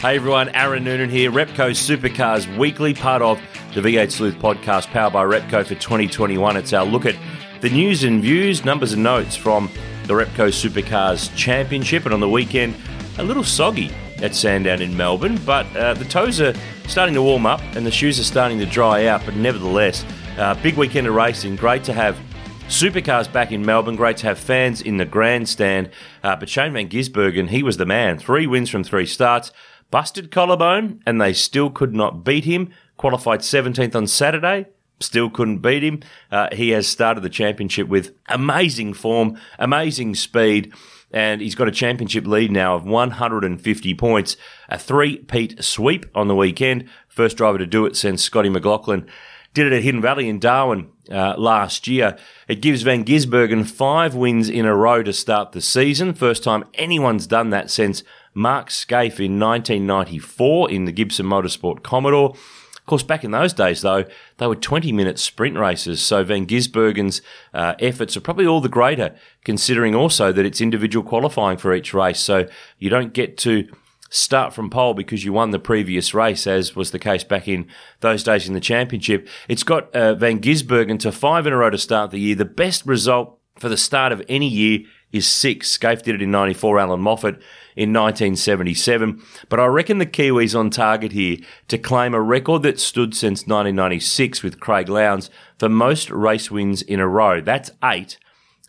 Hey everyone, Aaron Noonan here, Repco Supercars Weekly, part of the V8 Sleuth podcast powered by Repco for 2021. It's our look at the news and views, numbers and notes from the Repco Supercars Championship. And on the weekend, a little soggy at Sandown in Melbourne, but uh, the toes are starting to warm up and the shoes are starting to dry out. But nevertheless, uh, big weekend of racing. Great to have Supercars back in Melbourne. Great to have fans in the grandstand. Uh, but Shane Van Gisbergen, he was the man. Three wins from three starts busted collarbone, and they still could not beat him. Qualified 17th on Saturday, still couldn't beat him. Uh, he has started the championship with amazing form, amazing speed, and he's got a championship lead now of 150 points. A three-peat sweep on the weekend. First driver to do it since Scotty McLaughlin did it at Hidden Valley in Darwin uh, last year. It gives Van Gisbergen five wins in a row to start the season. First time anyone's done that since Mark Skaife in 1994 in the Gibson Motorsport Commodore. Of course, back in those days, though, they were 20 minute sprint races. So Van Gisbergen's uh, efforts are probably all the greater, considering also that it's individual qualifying for each race. So you don't get to start from pole because you won the previous race, as was the case back in those days in the championship. It's got uh, Van Gisbergen to five in a row to start the year. The best result for the start of any year is six. Skaife did it in 94, Allan Moffat in 1977. But I reckon the Kiwis on target here to claim a record that stood since 1996 with Craig Lowndes for most race wins in a row. That's eight.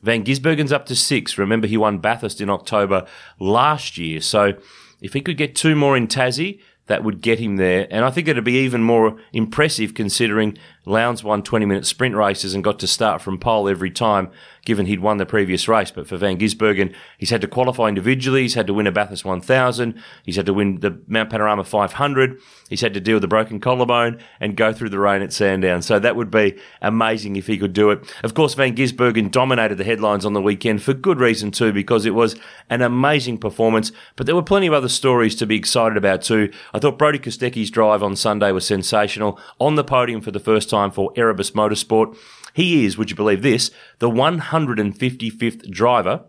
Van Gisbergen's up to six. Remember, he won Bathurst in October last year. So if he could get two more in Tassie, that would get him there. And I think it'd be even more impressive considering Lowndes won 20 minute sprint races and got to start from pole every time, given he'd won the previous race. But for Van Gisbergen, he's had to qualify individually. He's had to win a Bathurst 1000. He's had to win the Mount Panorama 500. He's had to deal with the broken collarbone and go through the rain at Sandown. So that would be amazing if he could do it. Of course, Van Gisbergen dominated the headlines on the weekend for good reason too, because it was an amazing performance. But there were plenty of other stories to be excited about too. I thought Brody Kostecki's drive on Sunday was sensational. On the podium for the first time for Erebus Motorsport. He is, would you believe this, the 155th driver,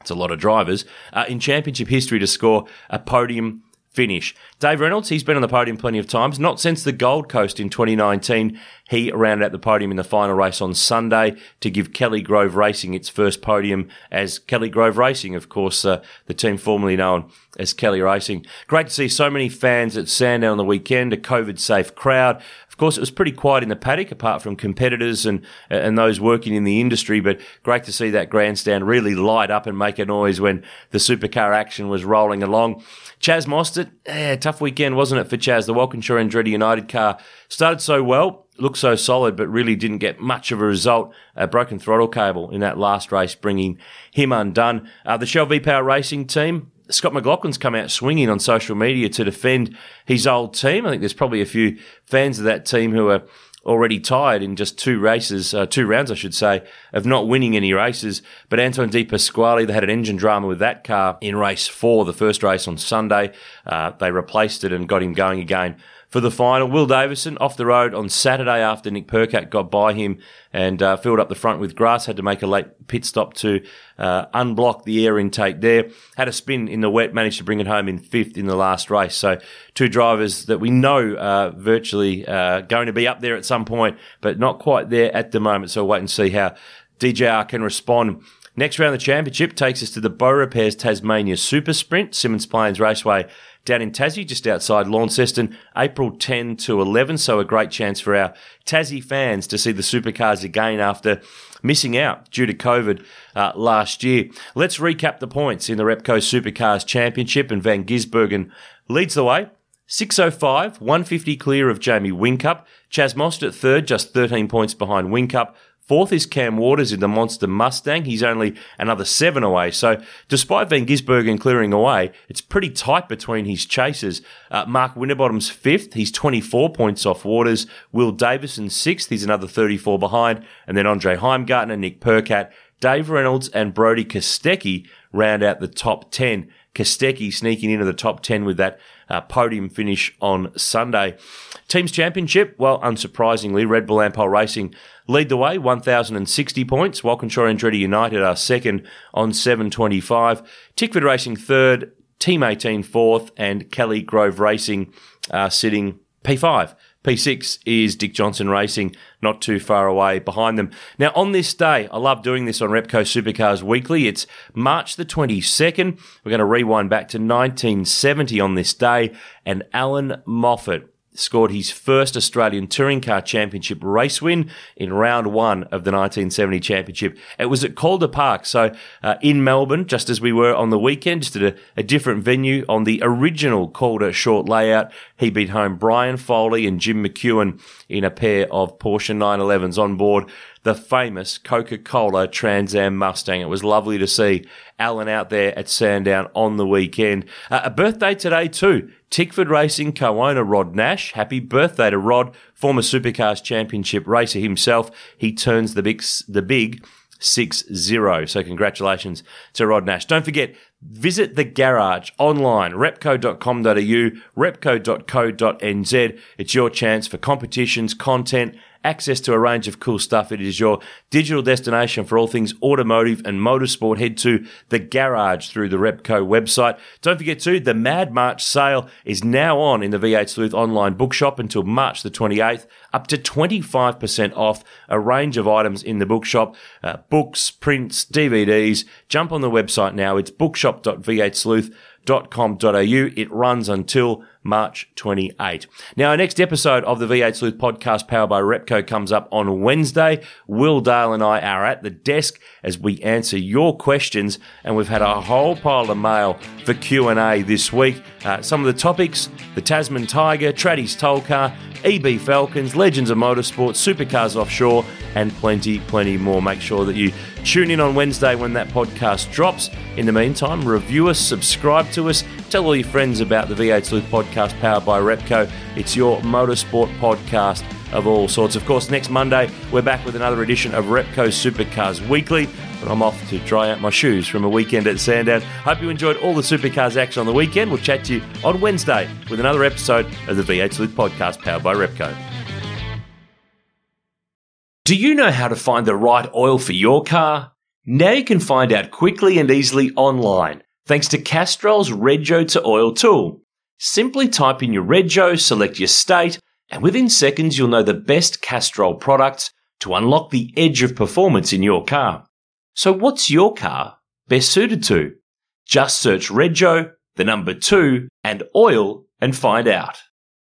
it's a lot of drivers, uh, in championship history to score a podium finish. Dave Reynolds, he's been on the podium plenty of times, not since the Gold Coast in 2019. He rounded out the podium in the final race on Sunday to give Kelly Grove Racing its first podium as Kelly Grove Racing, of course, uh, the team formerly known as Kelly Racing. Great to see so many fans at Sandown on the weekend, a COVID safe crowd. Of course, it was pretty quiet in the paddock, apart from competitors and and those working in the industry. But great to see that grandstand really light up and make a noise when the supercar action was rolling along. Chaz Mostert, eh, tough weekend, wasn't it for Chaz? The Walkinshaw Andretti United car started so well, looked so solid, but really didn't get much of a result. A broken throttle cable in that last race, bringing him undone. Uh, the Shell V Power Racing team Scott McLaughlin's come out swinging on social media to defend his old team. I think there's probably a few fans of that team who are already tired in just two races, uh, two rounds, I should say, of not winning any races. But Anton De Pasquale, they had an engine drama with that car in race four, the first race on Sunday. Uh, they replaced it and got him going again for the final. Will Davison off the road on Saturday after Nick Percat got by him and uh, filled up the front with grass. Had to make a late pit stop to uh, unblock the air intake there. Had a spin in the wet, managed to bring it home in fifth in the last race. So two drivers that we know are virtually uh, going to be up there at some point, but not quite there at the moment. So we'll wait and see how DJR can respond. Next round of the championship takes us to the Beaurepairs Tasmania Super Sprint, Symmons Plains Raceway down in Tassie, just outside Launceston, April 10 to 11. So a great chance for our Tassie fans to see the supercars again after missing out due to COVID uh, last year. Let's recap the points in the Repco Supercars Championship, and Van Gisbergen leads the way. 605, 150 clear of Jamie Whincup. Chaz at third, just 13 points behind Whincup. Fourth is Cam Waters in the Monster Mustang. He's only another seven away. So despite Van Gisbergen clearing away, it's pretty tight between his chasers. Uh, Mark Winterbottom's fifth. He's 24 points off Waters. Will Davison sixth. He's another 34 behind. And then Andre Heimgartner, Nick Percat, Dave Reynolds and Brody Kostecki round out the top 10. Kostecki sneaking into the top 10 with that uh, podium finish on Sunday. Teams Championship, well, unsurprisingly, Red Bull Ampol Racing lead the way, 1,060 points. Walkinshaw Andretti United are second on 725. Tickford Racing third, Team 18 fourth, and Kelly Grove Racing uh, sitting P5. P6 is Dick Johnson Racing, not too far away behind them. Now, on this day, I love doing this on Repco Supercars Weekly. It's March the 22nd. We're going to rewind back to 1970 on this day, and Allan Moffat scored his first Australian Touring Car Championship race win in round one of the 1970 Championship. It was at Calder Park, so uh, in Melbourne, just as we were on the weekend, just at a, a, different venue on the original Calder short layout. He beat home Brian Foley and Jim McKeown in a pair of Porsche 911s on board the famous Coca-Cola Trans Am Mustang. It was lovely to see Allan out there at Sandown on the weekend. Uh, a birthday today too. Tickford Racing co-owner Rod Nash. Happy birthday to Rod, former Supercars Championship racer himself. He turns the big, the big 6-0. So congratulations to Rod Nash. Don't forget, visit the garage online, repco.com.au, repco.co.nz. It's your chance for competitions, content, access to a range of cool stuff. It is your digital destination for all things automotive and motorsport. Head to the garage through the Repco website. Don't forget to the Mad March sale is now on in the V8 Sleuth online bookshop until March the 28th, up to 25% off a range of items in the bookshop, uh, books, prints, DVDs. Jump on the website now. It's bookshop.v8sleuth.com.au. It runs until March 28. Now, our next episode of the V8 Sleuth podcast powered by Repco comes up on Wednesday. Will Dale and I are at the desk as we answer your questions, and we've had a whole pile of mail for Q&A this week. Uh, some of the topics, the Tasman Tiger, Traddy's Toll Car, EB Falcons, Legends of Motorsport, Supercars Offshore, and plenty, plenty more. Make sure that you tune in on Wednesday when that podcast drops. In the meantime, review us, subscribe to us, tell all your friends about the V8 Sleuth podcast powered by Repco. It's your motorsport podcast of all sorts. Of course, next Monday, we're back with another edition of Repco Supercars Weekly. But I'm off to dry out my shoes from a weekend at Sandown. Hope you enjoyed all the Supercars action on the weekend. We'll chat to you on Wednesday with another episode of the V8 Sleuth podcast powered by Repco. Do you know how to find the right oil for your car? Now you can find out quickly and easily online thanks to Castrol's Rego to Oil tool. Simply type in your Rego, select your state, and within seconds you'll know the best Castrol products to unlock the edge of performance in your car. So what's your car best suited to? Just search Rego, the number two, and oil and find out.